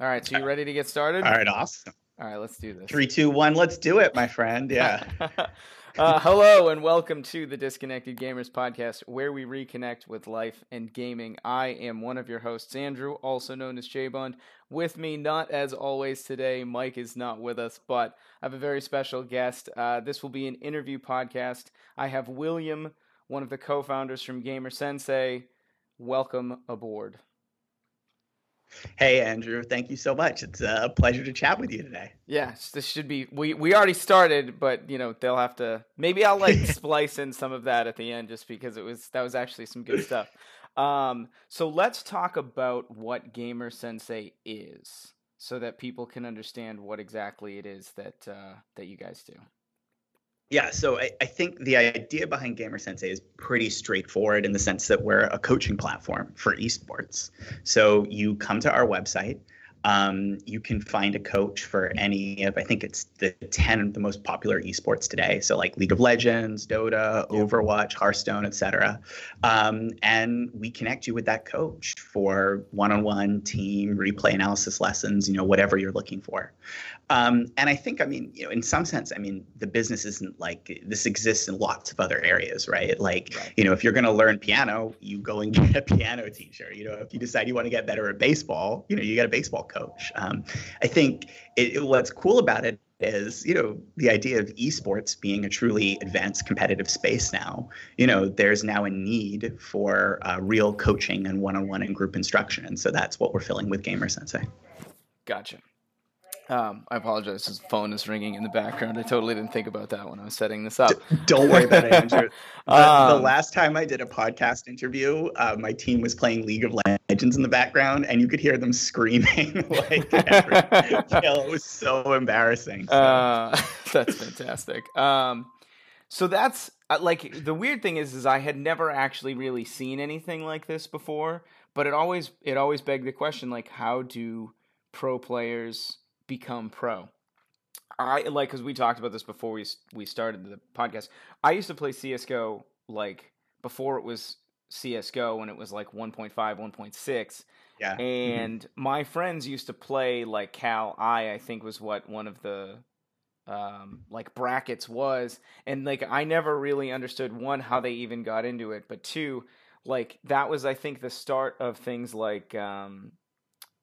All right, so you ready to get started? All right, awesome. All right, let's do this. Three, two, one. Let's do it, my friend. Yeah. uh, hello and welcome to the Disconnected Gamers podcast, where we reconnect with life and gaming. I am one of your hosts, Andrew, also known as J Bond. With me, not as always today, Mike is not with us, but I have a very special guest. Uh, this will be an interview podcast. I have William, one of the co-founders from Gamer Sensei. Welcome aboard. Hey, Andrew. Thank you so much. It's a pleasure to chat with you today. Yes, this should be. We we already started, but you know they'll have to. Maybe I'll like splice in some of that at the end, just because it was that was actually some good stuff. Um, so let's talk about what Gamer Sensei is, so that people can understand what exactly it is that uh, that you guys do. Yeah, so I, I, think the idea behind Gamer Sensei is pretty straightforward in the sense that we're a coaching platform for esports. So you come to our website, um, you can find a coach for any of, I think it's the 10 of the most popular esports today. So, like League of Legends, Dota, Overwatch, Hearthstone, etc. Um, and we connect you with that coach for one on one team replay analysis lessons, you know, whatever you're looking for. Um, and I think, I mean, you know, in some sense, I mean, the business isn't like this exists in lots of other areas, right? Like, right. you know, if you're going to learn piano, you go and get a piano teacher. You know, if you decide you want to get better at baseball, you know, you get a baseball coach. Um, I think it, it, what's cool about it is you know the idea of esports being a truly advanced competitive space now you know there's now a need for uh, real coaching and one-on-one and group instruction and so that's what we're filling with gamer sensei gotcha um, I apologize. His phone is ringing in the background. I totally didn't think about that when I was setting this up. Don't worry about it, Andrew. The, um, the, last time I did a podcast interview, uh, my team was playing League of Legends in the background, and you could hear them screaming like every, you know, it was so embarrassing. So. Uh, that's fantastic. Um, so that's uh, like the weird thing is, is I had never actually really seen anything like this before, but it always it always begged the question like, how do pro players become pro. I like because we talked about this before we we started the podcast. I used to play CS:GO like before it was CS:GO when it was like 1.5, 1.6. Yeah. Mm-hmm. And mm-hmm. my friends used to play like Cal I, I think was what one of the um, like brackets was. And like I never really understood one how they even got into it, but two, like that was I think the start of things like um,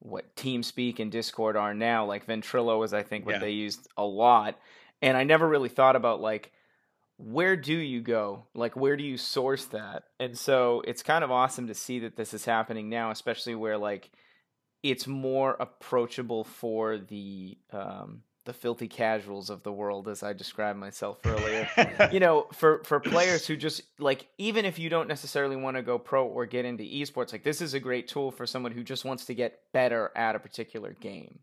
what TeamSpeak and Discord are now. Like Ventrilo is, I think, what yeah. they used a lot. And I never really thought about like where do you go? Like where do you source that? And so it's kind of awesome to see that this is happening now, especially where like it's more approachable for the um, the filthy casuals of the world as I described myself earlier. you know, for for players who just like even if you don't necessarily want to go pro or get into esports, like this is a great tool for someone who just wants to get better at a particular game.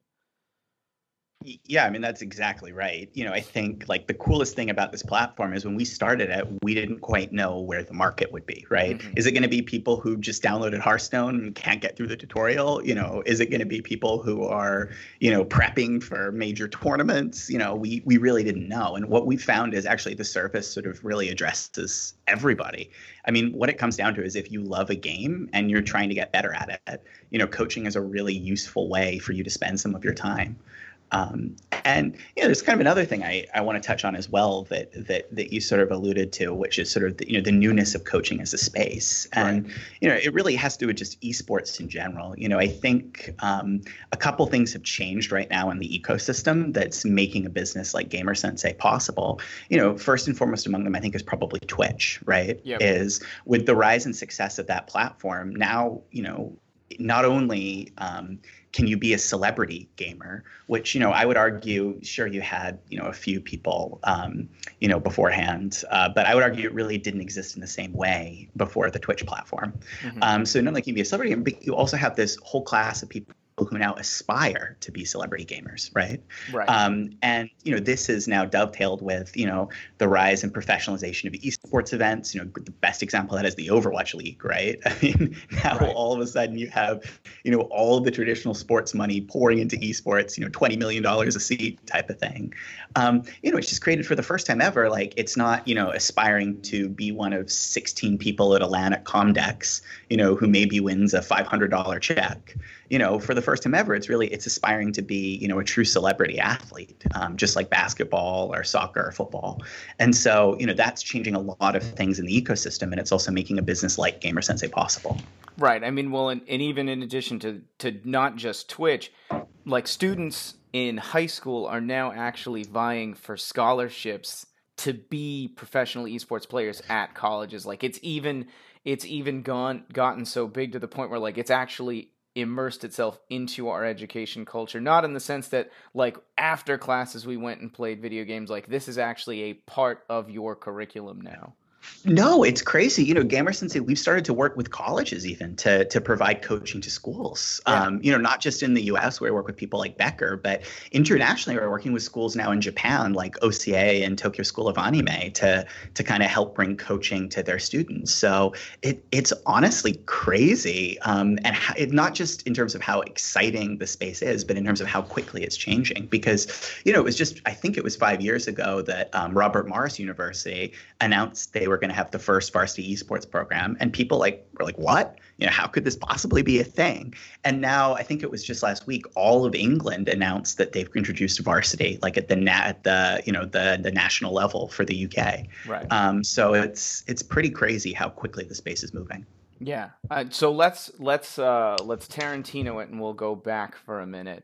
Yeah, I mean that's exactly right. You know, I think like the coolest thing about this platform is when we started it, we didn't quite know where the market would be, right? Mm-hmm. Is it going to be people who just downloaded Hearthstone and can't get through the tutorial? You know, is it going to be people who are, you know, prepping for major tournaments? You know, we we really didn't know. And what we found is actually the service sort of really addresses everybody. I mean, what it comes down to is if you love a game and you're trying to get better at it, you know, coaching is a really useful way for you to spend some of your time. Um, and you know, there's kind of another thing I, I want to touch on as well that that that you sort of alluded to, which is sort of the, you know the newness of coaching as a space, and right. you know it really has to do with just esports in general. You know, I think um, a couple things have changed right now in the ecosystem that's making a business like Gamer Sensei possible. You know, first and foremost among them, I think is probably Twitch. Right? Yep. Is with the rise and success of that platform now, you know, not only um, can you be a celebrity gamer which you know i would argue sure you had you know a few people um, you know beforehand uh, but i would argue it really didn't exist in the same way before the twitch platform mm-hmm. um, so not only can you be a celebrity gamer, but you also have this whole class of people who now aspire to be celebrity gamers, right? Right. Um, and you know, this is now dovetailed with you know the rise and professionalization of esports events. You know, the best example of that is the Overwatch League, right? I mean, now right. all of a sudden you have you know all the traditional sports money pouring into esports. You know, twenty million dollars a seat type of thing. Um, you know, it's just created for the first time ever. Like, it's not you know aspiring to be one of sixteen people at Atlantic Comdex, you know, who maybe wins a five hundred dollar check you know, for the first time ever, it's really it's aspiring to be, you know, a true celebrity athlete, um, just like basketball or soccer or football. And so, you know, that's changing a lot of things in the ecosystem, and it's also making a business like Gamer Sensei possible. Right. I mean, well, and, and even in addition to to not just Twitch, like students in high school are now actually vying for scholarships to be professional esports players at colleges. Like it's even it's even gone gotten so big to the point where like it's actually immersed itself into our education culture not in the sense that like after classes we went and played video games like this is actually a part of your curriculum now no, it's crazy. You know, Gamer Sensei, we've started to work with colleges even to to provide coaching to schools. Yeah. Um, you know, not just in the U.S. where I work with people like Becker, but internationally, we're working with schools now in Japan, like OCA and Tokyo School of Anime, to to kind of help bring coaching to their students. So it it's honestly crazy, um, and how, it, not just in terms of how exciting the space is, but in terms of how quickly it's changing. Because you know, it was just I think it was five years ago that um, Robert Morris University announced they were were going to have the first varsity esports program, and people like were like, "What? You know, how could this possibly be a thing?" And now I think it was just last week, all of England announced that they've introduced varsity, like at the na- at the you know the the national level for the UK. Right. Um, so it's it's pretty crazy how quickly the space is moving. Yeah. Uh, so let's let's uh, let's Tarantino it, and we'll go back for a minute.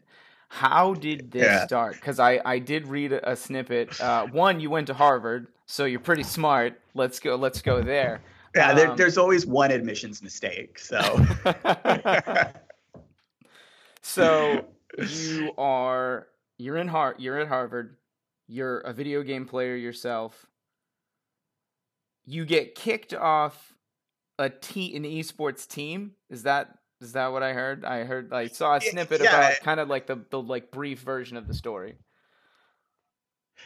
How did this yeah. start? Because I, I did read a, snippet. Uh, one, you went to Harvard, so you're pretty smart. Let's go. Let's go there. Yeah, there, um, there's always one admissions mistake. So. so you are you're in Har you're at Harvard. You're a video game player yourself. You get kicked off a a t an esports team. Is that is that what I heard? I heard I saw a snippet yeah, about kind of like the the like brief version of the story.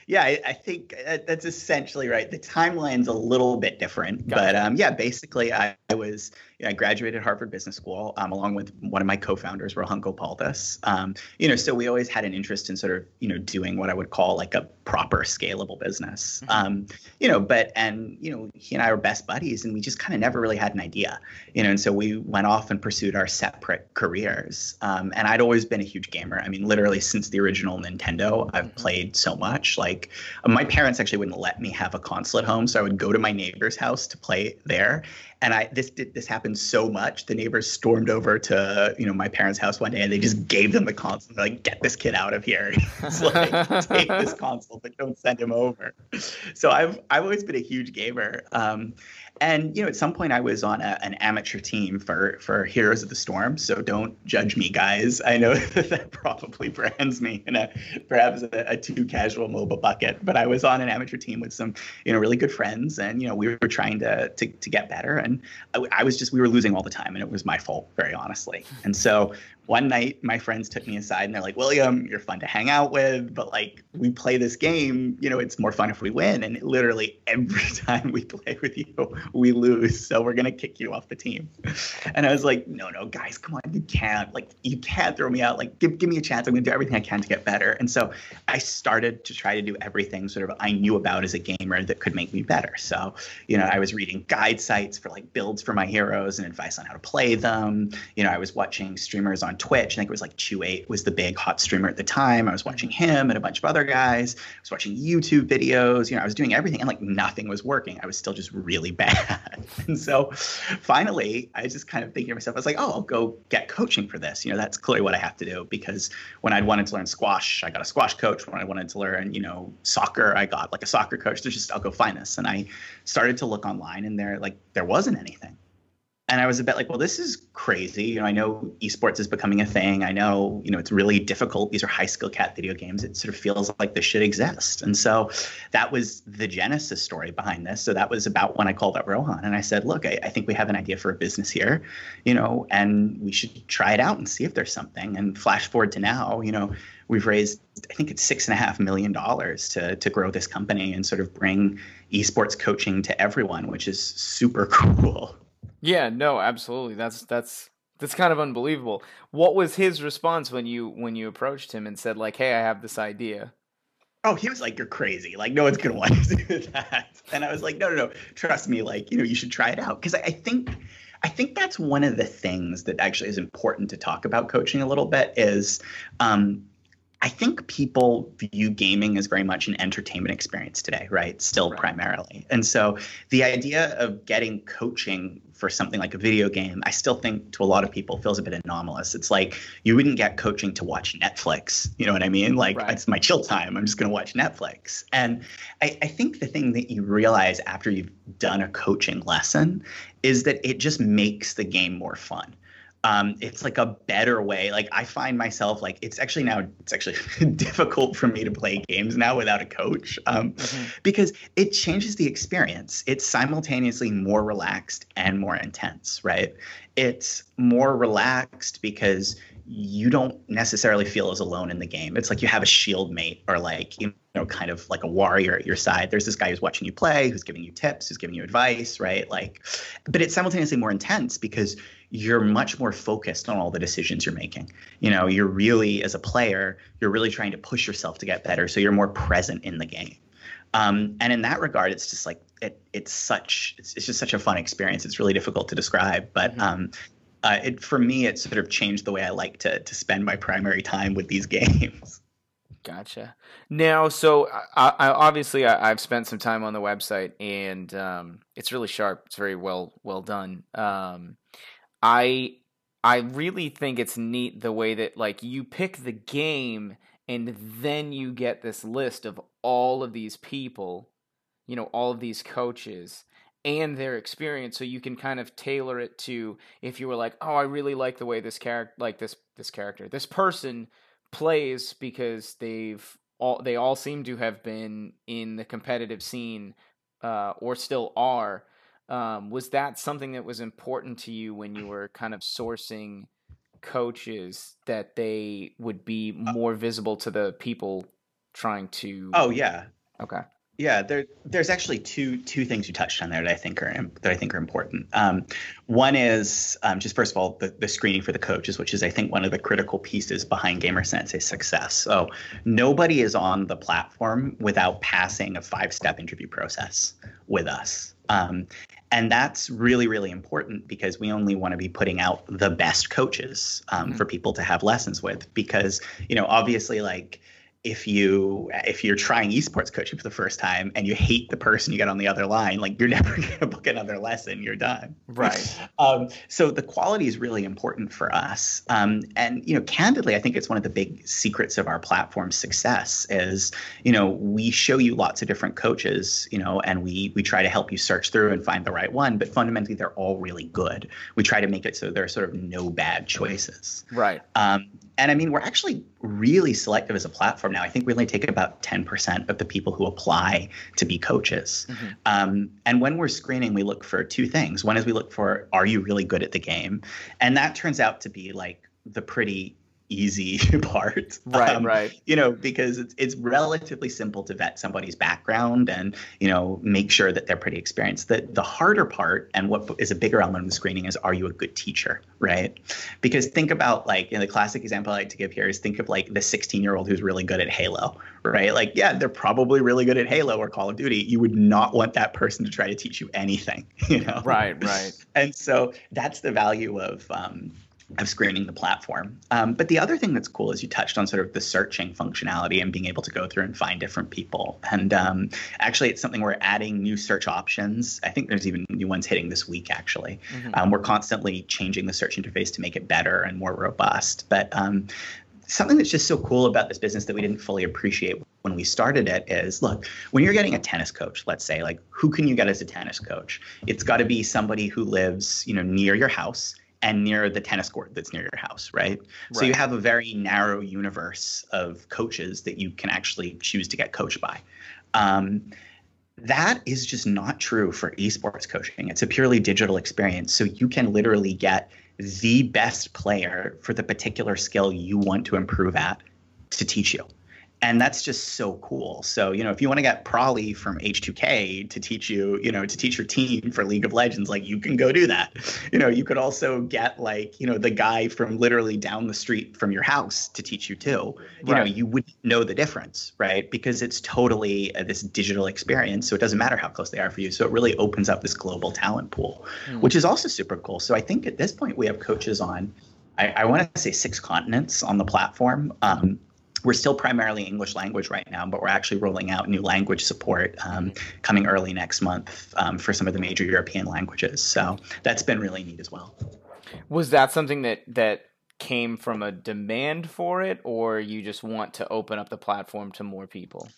Yeah, I, I, think uh, that's essentially right. The timeline's a little bit different, gotcha. but um, yeah, basically, I, I was you know, I graduated Harvard Business School um, along with one of my co-founders, Rohan Gopaldas. Um, you know, so we always had an interest in sort of you know doing what I would call like a proper scalable business. Mm-hmm. Um, you know, but and you know he and I were best buddies, and we just kind of never really had an idea. You know, and so we went off and pursued our separate careers. Um, and I'd always been a huge gamer. I mean, literally since the original Nintendo, I've mm-hmm. played so much. Like my parents actually wouldn't let me have a console at home, so I would go to my neighbor's house to play there and I this did this happened so much. The neighbors stormed over to you know my parents' house one day, and they just gave them the console. They're like, "Get this kid out of here! like, take this console, but don't send him over." So I've I've always been a huge gamer. Um, and you know, at some point, I was on a, an amateur team for for Heroes of the Storm. So don't judge me, guys. I know that, that probably brands me in a perhaps a, a, too casual mobile bucket. But I was on an amateur team with some you know really good friends, and you know we were trying to to, to get better. And I, I was just we were losing all the time, and it was my fault, very honestly. And so one night my friends took me aside and they're like william you're fun to hang out with but like we play this game you know it's more fun if we win. And literally every time we play with you we lose so we're going to kick you off the team. And i was like no no guys come on you can't like you can't throw me out like give, give me a chance i'm going to do everything i can to get better. And so i started to try to do everything sort of i knew about as a gamer that could make me better. So you know i was reading guide sites for like builds for my heroes and advice on how to play them. You know i was watching streamers on Twitch. I think it was like Chu8 was the big hot streamer at the time. I was watching mm-hmm. him and a bunch of other guys. I was watching YouTube videos. You know, I was doing everything and like nothing was working. I was still just really bad. and so finally, I just kind of thinking to myself, I was like, oh, I'll go get coaching for this. You know, that's clearly what I have to do because when I wanted to learn squash, I got a squash coach. When I wanted to learn, you know, soccer, I got like a soccer coach. There's just, I'll go find this. And I started to look online and there, like, there wasn't anything and I was a bit like, well, this is crazy. You know, I know esports is becoming a thing. I know, you know, it's really difficult. These are high skill cat video games. It sort of feels like this should exist. And so that was the genesis story behind this. So that was about when I called up Rohan and I said, look, I, I think we have an idea for a business here, you know, and we should try it out and see if there's something. And flash forward to now, you know, we've raised, I think it's six and a half million dollars to to grow this company and sort of bring esports coaching to everyone, which is super cool. Yeah, no, absolutely. That's that's that's kind of unbelievable. What was his response when you when you approached him and said like, "Hey, I have this idea"? Oh, he was like, "You're crazy! Like, no one's gonna want to do that." And I was like, "No, no, no. Trust me. Like, you know, you should try it out." Because I, I think I think that's one of the things that actually is important to talk about coaching a little bit is um, I think people view gaming as very much an entertainment experience today, right? Still right. primarily. And so the idea of getting coaching for something like a video game, I still think to a lot of people feels a bit anomalous. It's like you wouldn't get coaching to watch Netflix. You know what I mean? Like right. it's my chill time. I'm just going to watch Netflix. And I, I think the thing that you realize after you've done a coaching lesson is that it just makes the game more fun um, it's like a better way. Like I find myself like it's actually now it's actually difficult for me to play games now without a coach um, mm-hmm. because it changes the experience. It's simultaneously more relaxed and more intense, right? It's more relaxed because you don't necessarily feel as alone in the game. It's like you have a shield mate or like you know kind of like a warrior at your side. There's this guy who's watching you play, who's giving you tips, who's giving you advice, right? Like but it's simultaneously more intense because you're much more focused on all the decisions you're making. You know, you're really as a player, you're really trying to push yourself to get better, so you're more present in the game. Um, and in that regard, it's just like it, it's such it's, it's just such a fun experience. It's really difficult to describe, but mm-hmm. um, uh, it, for me, it sort of changed the way I like to to spend my primary time with these games. Gotcha. Now, so I, I obviously I, have spent some time on the website, and um, it's really sharp. It's very well well done. Um, I I really think it's neat the way that like you pick the game and then you get this list of all of these people, you know, all of these coaches and their experience. So you can kind of tailor it to if you were like, "Oh, I really like the way this character like this this character, this person plays because they've all they all seem to have been in the competitive scene uh, or still are um, was that something that was important to you when you were kind of sourcing coaches that they would be uh more visible to the people trying to? Oh yeah. Okay. Yeah, there, there's actually two two things you touched on there that I think are that I think are important. Um, one is um, just first of all the, the screening for the coaches, which is I think one of the critical pieces behind Gamer Sensei's success. So nobody is on the platform without passing a five step interview process with us. Um, and that's really really important because we only want to be putting out the best coaches um, mm-hmm. for people to have lessons with because you know obviously like if you if you're trying esports coaching for the first time and you hate the person you get on the other line like you're never going to book another lesson. You're done. Right. Um, so the quality is really important for us. Um, and you know candidly i think it's one of the big secrets of our platform's success is you know we show you lots of different coaches you know and we we try to help you search through and find the right one but fundamentally they're all really good. We try to make it so there are sort of no bad choices. Right. Um, and I mean, we're actually really selective as a platform now. I think we only take about 10% of the people who apply to be coaches. Mm-hmm. Um, and when we're screening, we look for two things. One is we look for, are you really good at the game? And that turns out to be like the pretty easy part. Right, um, right. You know, because it's it's relatively simple to vet somebody's background and you know make sure that they're pretty experienced. The the harder part and what is a bigger element of the screening is are you a good teacher, right? Because think about like in the classic example I like to give here is think of like the 16 year old who's really good at Halo, right? Like yeah, they're probably really good at Halo or Call of Duty. You would not want that person to try to teach you anything, you know? Right, right. And so that's the value of um, of screening the platform. Um, but the other thing that's cool is you touched on sort of the searching functionality and being able to go through and find different people. And um, actually, it's something we're adding new search options. I think there's even new ones hitting this week, actually. Mm-hmm. Um, we're constantly changing the search interface to make it better and more robust. But um, something that's just so cool about this business that we didn't fully appreciate when we started it is look when you're getting a tennis coach let's say like who can you get as a tennis coach it's got to be somebody who lives you know near your house and near the tennis court that's near your house, right? right? So you have a very narrow universe of coaches that you can actually choose to get coached by. Um, that is just not true for esports coaching. It's a purely digital experience. So you can literally get the best player for the particular skill you want to improve at to teach you and that's just so cool. So, you know, if you want to get Prolly from H2K to teach you, you know, to teach your team for League of Legends, like you can go do that. You know, you could also get like, you know, the guy from literally down the street from your house to teach you too. You right. know, you wouldn't know the difference, right? Because it's totally a, this digital experience. So it doesn't matter how close they are for you. So it really opens up this global talent pool, mm. which is also super cool. So I think at this point we have coaches on I, I want to say six continents on the platform. Um, we're still primarily English language right now, but we're actually rolling out new language support um, coming early next month um, for some of the major European languages. So that's been really neat as well. Was that something that that came from a demand for it, or you just want to open up the platform to more people?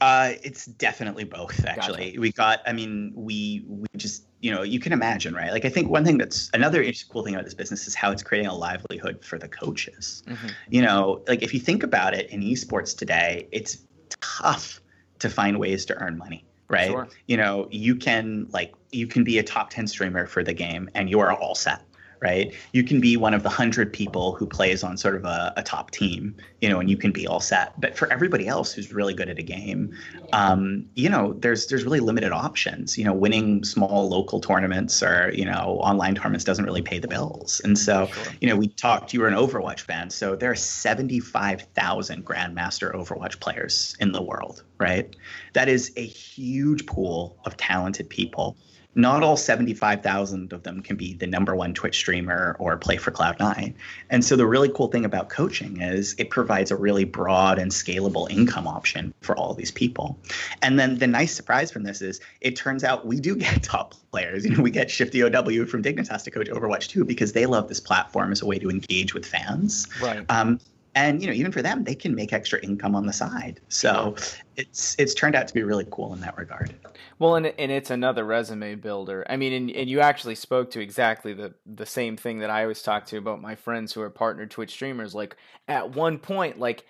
Uh, it's definitely both. Actually, gotcha. we got. I mean, we we just you know you can imagine, right? Like I think one thing that's another cool thing about this business is how it's creating a livelihood for the coaches. Mm-hmm. You know, like if you think about it in esports today, it's tough to find ways to earn money right? Sure. You know, you can like you can be a top 10 streamer for the game and you are all set right? You can be one of the hundred people who plays on sort of a, a, top team, you know, and you can be all set. But for everybody else who's really good at a game, um, you know, there's there's really limited options. You know, winning small local tournaments or you know online tournaments doesn't really pay the bills. And so, sure. you know, we talked. You were an Overwatch fan, so there are seventy five thousand Grandmaster Overwatch players in the world, right? That is a huge pool of talented people not all 75,000 of them can be the number one Twitch streamer or play for Cloud9. And so the really cool thing about coaching is it provides a really broad and scalable income option for all these people. And then the nice surprise from this is it turns out we do get top players. You know, we get Shifty OW from Dignitas to coach Overwatch 2 because they love this platform as a way to engage with fans. Right. Um, and you know even for them they can make extra income on the side so it's it's turned out to be really cool in that regard well, and and it's another resume builder. I mean, and, and you actually spoke to exactly the the same thing that I always talk to about my friends who are partnered Twitch streamers. Like at one point, like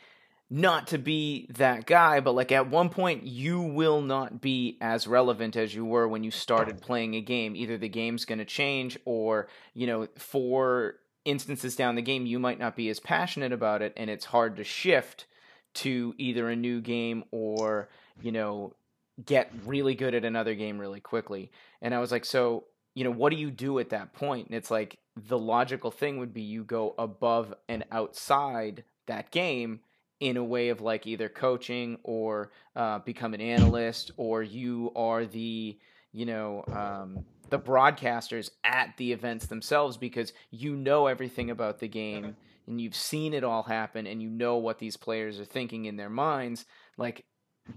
not to be that guy, but like at one point you will not be as relevant as you were when you started playing a game. Either the game's going to change or, you know, for instances down the game you might not be as passionate about it and it's hard to shift to either a new game or, you know, get really good at another game really quickly. And I was like, so, you know, what do you do at that point? And it's like the logical thing would be you go above and outside that game in a way of like either coaching or uh, become an analyst or you are the, you know, um, the broadcasters at the events themselves because you know everything about the game and you've seen it all happen and you know what these players are thinking in their minds like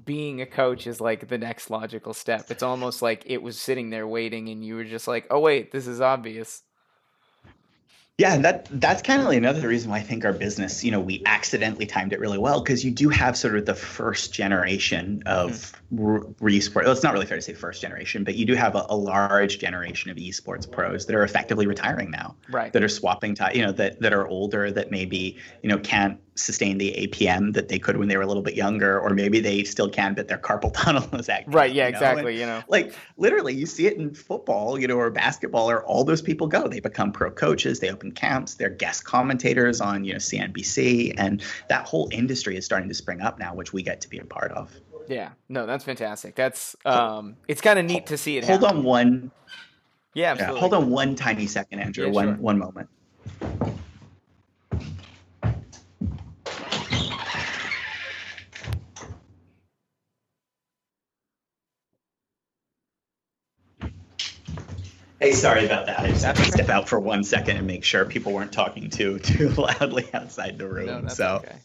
being a coach is like the next logical step. It's almost like it was sitting there waiting and you were just like, "Oh wait, this is obvious." Yeah, and that that's kind of another reason why I think our business, you know, we accidentally timed it really well because you do have sort of the first generation of mm-hmm. re-sport. Well, it's not really fair to say first generation, but you do have a, a, large generation of esports pros that are effectively retiring now, right? That are swapping, t- you know, that that are older that maybe you know can't sustain the APM that they could when they were a little bit younger, or maybe they still can, but their carpal tunnel is active. Right. Yeah. You know? Exactly. And, you know, like literally, you see it in football, you know, or basketball, or all those people go. They become pro coaches. They open camps. They're guest commentators on you know CNBC, and that whole industry is starting to spring up now, which we get to be a part of. Yeah. No, that's fantastic. That's um, it's kind of neat to see it. Hold happen. on one. Yeah, yeah, Hold on one tiny second, Andrew. Yeah, one sure. one moment. Hey, sorry about that. I just had to step out for one second and make sure people weren't talking too too loudly outside the room. No, so. Okay.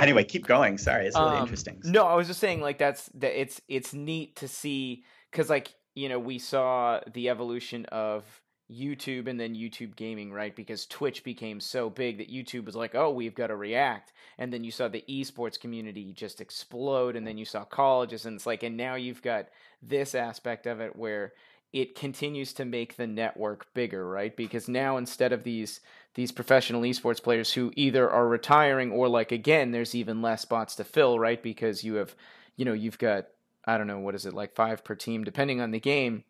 Anyway, keep going. Sorry, it's really um, interesting. No, I was just saying, like that's that. It's it's neat to see because, like, you know, we saw the evolution of YouTube and then YouTube gaming, right? Because Twitch became so big that YouTube was like, oh, we've got to react. And then you saw the esports community just explode, and then you saw colleges, and it's like, and now you've got this aspect of it where it continues to make the network bigger, right? Because now instead of these these professional esports players who either are retiring or like again, there's even less spots to fill, right? Because you have, you know, you've got I don't know what is it like five per team depending on the game,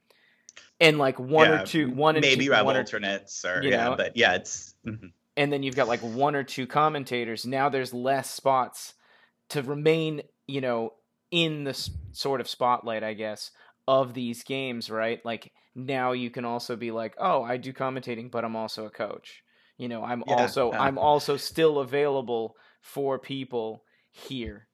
and like one yeah, or two, one maybe two, you have alternates or, yeah, know, but yeah, it's. Mm-hmm. And then you've got like one or two commentators. Now there's less spots to remain, you know, in the sort of spotlight, I guess, of these games, right? Like now you can also be like, "Oh, I do commentating, but I'm also a coach." You know, I'm yeah, also uh, I'm also still available for people here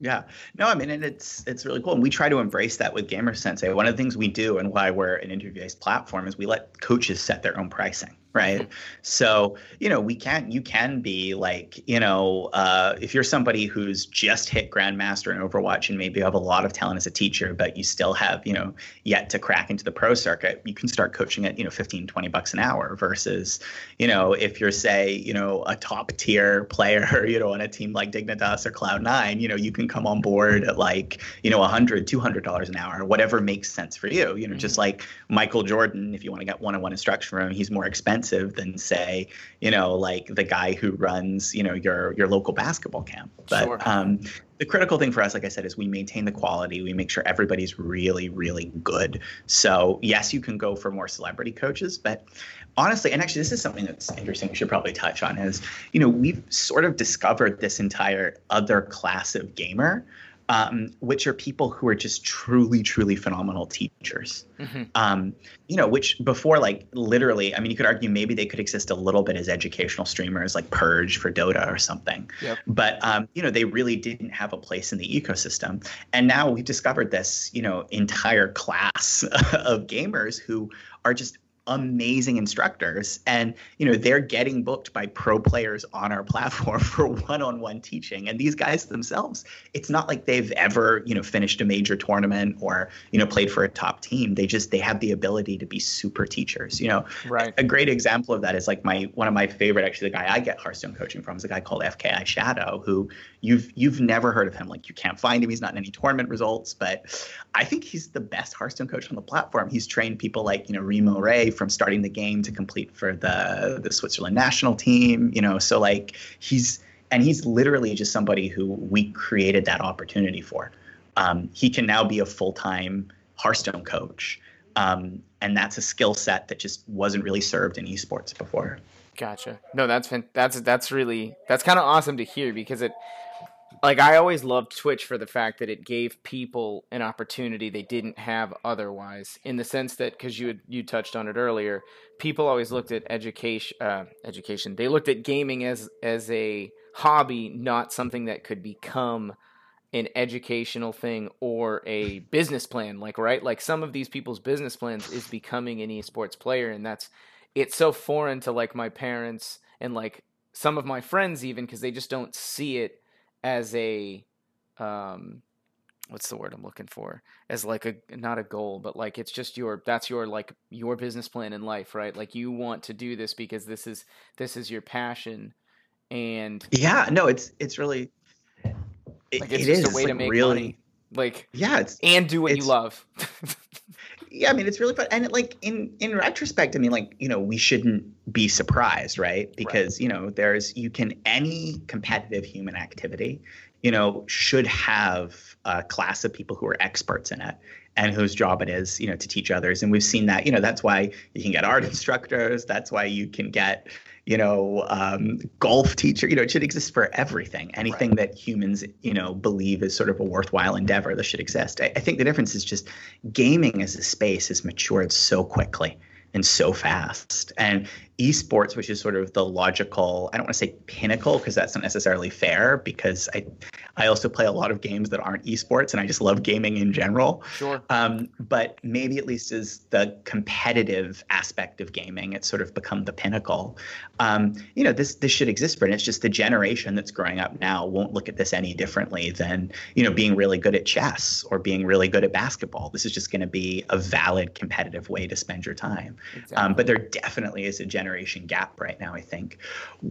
yeah. No, I mean, and it's it's really cool. And we try to embrace that with Gamer Sensei. One of the things we do and why we're an interview-based platform is we let coaches set their own pricing right mm-hmm. so you know we can you can be like you know uh, if you're somebody who's just hit grandmaster in overwatch and maybe you have a lot of talent as a teacher but you still have you know yet to crack into the pro circuit you can start coaching at you know 15 20 bucks an hour versus you know if you're say you know a top tier player you know on a team like dignitas or cloud9 you know you can come on board at like you know 100 200 dollars an hour whatever makes sense for you you know mm-hmm. just like michael jordan if you want to get one-on-one instruction from him he's more expensive expensive than say, you know, like the guy who runs, you know, your your local basketball camp. But sure. um, the critical thing for us, like I said, is we maintain the quality. We make sure everybody's really, really good. So yes, you can go for more celebrity coaches, but honestly, and actually, this is something that's interesting. We should probably touch on is, you know, we've sort of discovered this entire other class of gamer um, which are people who are just truly, truly phenomenal teachers. Mm-hmm. Um, you know, which before, like literally, I mean, you could argue maybe they could exist a little bit as educational streamers, like Purge for Dota or something. Yep. But um, you know, they really didn't have a place in the ecosystem. And now we've discovered this, you know, entire class of gamers who are just amazing instructors. And you know they're getting booked by pro players on our platform for one-on-one teaching. And these guys themselves it's not like they've ever you know finished a major tournament or you know played for a top team. They just they have the ability to be super teachers you know? Right. A great example of that is like my one of my favorite actually the guy i get hearthstone coaching from is a guy called fki shadow who you've you've never heard of him. Like you can't find him. He's not in any tournament results. But i think he's the best hearthstone coach on the platform. He's trained people like you know remo ray from starting the game to complete for the the switzerland national team you know? So like he's and he's literally just somebody who we created that opportunity for. Um, he can now be a full-time hearthstone coach um, and that's a skill set that just wasn't really served in esports before. Gotcha. No, that's that's that's really that's kind of awesome to hear because it like I always loved Twitch for the fact that it gave people an opportunity they didn't have otherwise. In the sense that, because you had, you touched on it earlier, people always looked at education. Uh, education. They looked at gaming as as a hobby, not something that could become an educational thing or a business plan. Like right, like some of these people's business plans is becoming an esports player, and that's it's so foreign to like my parents and like some of my friends even because they just don't see it as a um what's the word I'm looking for? As like a not a goal but like it's just your that's your like your business plan in life right? Like you want to do this because this is this is your passion. And yeah no it's it's really it, like it's it just is. a way like to make really, money. Like yeah it's and do what you love yeah i mean it's really fun. And like in in retrospect i mean like you know we shouldn't be surprised right? Because right. you know there's you can any competitive human activity you know should have a class of people who are experts in it and whose job it is you know to teach others. And we've seen that you know that's why you can get art instructors. That's why you can get you know, um, golf teacher. You know, it should exist for everything. Anything right. that humans, you know, believe is sort of a worthwhile endeavor, this should exist. I, I think the difference is just gaming as a space has matured so quickly and so fast. And esports, which is sort of the logical, I don't want to say pinnacle because that's not necessarily fair because I I also play a lot of games that aren't esports and I just love gaming in general. Sure. Um, but maybe at least as the competitive aspect of gaming, it's sort of become the pinnacle. Um, you know, this this should exist, but it's just the generation that's growing up now won't look at this any differently than, you know, being really good at chess or being really good at basketball. This is just going to be a valid competitive way to spend your time. Exactly. Um, but there definitely is a generation generation gap right now, I think,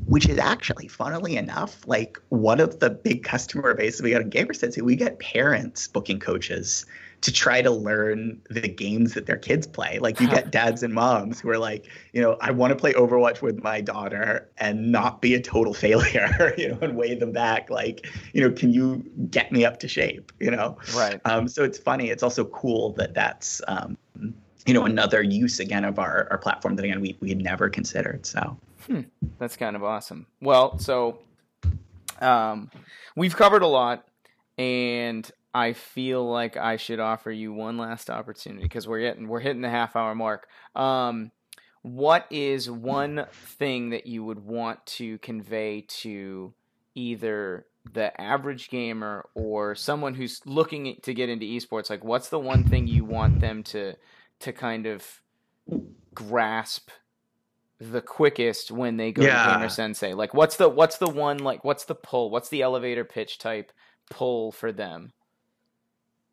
which is actually, funnily enough, like one of the big customer bases we got in Gamer we get parents booking coaches to try to learn the games that their kids play. Like you get dads and moms who are like, you know, I want to play Overwatch with my daughter and not be a total failure, you know, and weigh them back. Like, you know, can you get me up to shape? You know, right. Um, so it's funny. It's also cool that that's um, you know another use again of our, our platform that again we, we had never considered so hmm. that's kind of awesome well so Um, we've covered a lot, and I feel like I should offer you one last opportunity because we're getting we're hitting the half hour mark. Um, what is one thing that you would want to convey to either the average gamer or someone who's looking to get into esports? Like, what's the one thing you want them to to kind of grasp the quickest when they go yeah. to Gamer Sensei? Like, what's the what's the one like? What's the pull? What's the elevator pitch type pull for them?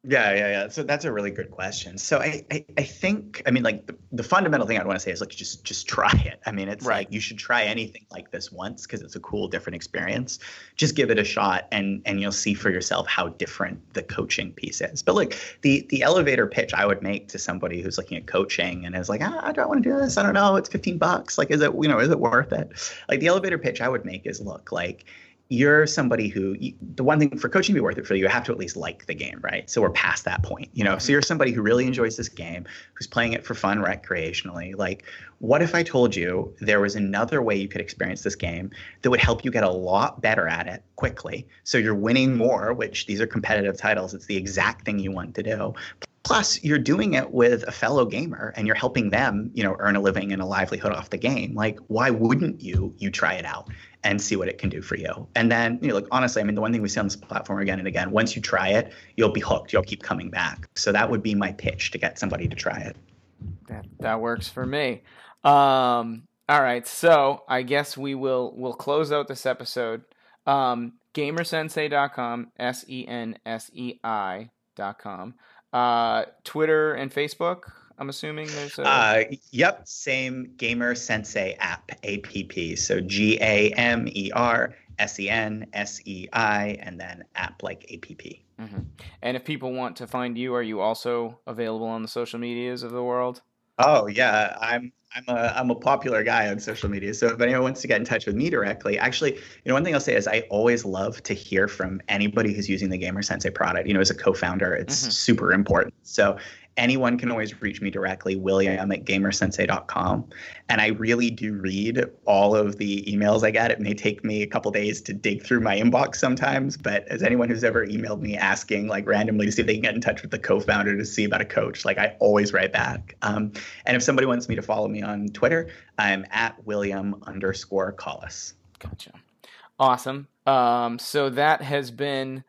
Yeah, yeah, yeah. So that's a really good question. So I, I, I think, I mean, like the, the, fundamental thing I'd want to say is like just, just try it. I mean, it's right. like you should try anything like this once because it's a cool, different experience. Just give it a shot, and and you'll see for yourself how different the coaching piece is. But like the the elevator pitch I would make to somebody who's looking at coaching and is like, ah, I don't want to do this. I don't know. It's fifteen bucks. Like, is it you know, is it worth it? Like the elevator pitch I would make is, look, like you're somebody who the one thing for coaching to be worth it for you, you have to at least like the game, right? So we're past that point, you know. So mm-hmm. you're somebody who really enjoys this game, who's playing it for fun recreationally. Like, what if I told you there was another way you could experience this game that would help you get a lot better at it quickly? So you're winning more, which these are competitive titles. It's the exact thing you want to do. Plus, you're doing it with a fellow gamer and you're helping them, you know, earn a living and a livelihood off the game. Like, why wouldn't you you try it out and see what it can do for you? And then, you know, like honestly, I mean, the one thing we see on this platform again and again, once you try it, you'll be hooked. You'll keep coming back. So that would be my pitch to get somebody to try it. That that works for me. Um, all right, so I guess we will we'll close out this episode. Um, gamersensei.com, S E N S E I.com. Uh, Twitter and Facebook. I'm assuming there's a. Uh, yep, same Gamer Sensei app, app. So G A M E R S E N S E I, and then app like app. Mm-hmm. And if people want to find you, are you also available on the social medias of the world? Oh yeah, I'm I'm a I'm a popular guy on social media. So if anyone wants to get in touch with me directly, actually, you know, one thing I'll say is I always love to hear from anybody who's using the Gamer Sensei product. You know, as a co-founder, it's mm-hmm. super important. So anyone can always reach me directly, William at gamersensei.com. And I really do read all of the emails I get. It may take me a couple days to dig through my inbox sometimes, but as anyone who's ever emailed me asking like randomly to see if they can get in touch with the co-founder to see about a coach, like I always write back. Um, and if somebody wants me to follow me on Twitter, I'm at William underscore Collis. Gotcha. Awesome. Um, so that has been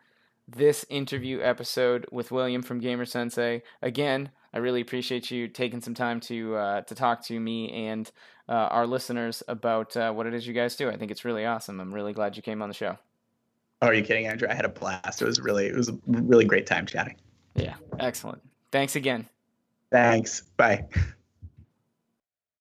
this interview episode with William from Gamer Sensei. Again, I really appreciate you taking some time to uh, to talk to me and uh, our listeners about uh, what it is you guys do. I think it's really awesome. I'm really glad you came on the show. Oh, are you kidding, Andrew? I had a blast. It was really it was a really great time chatting. Yeah, excellent. Thanks again. Thanks. Bye.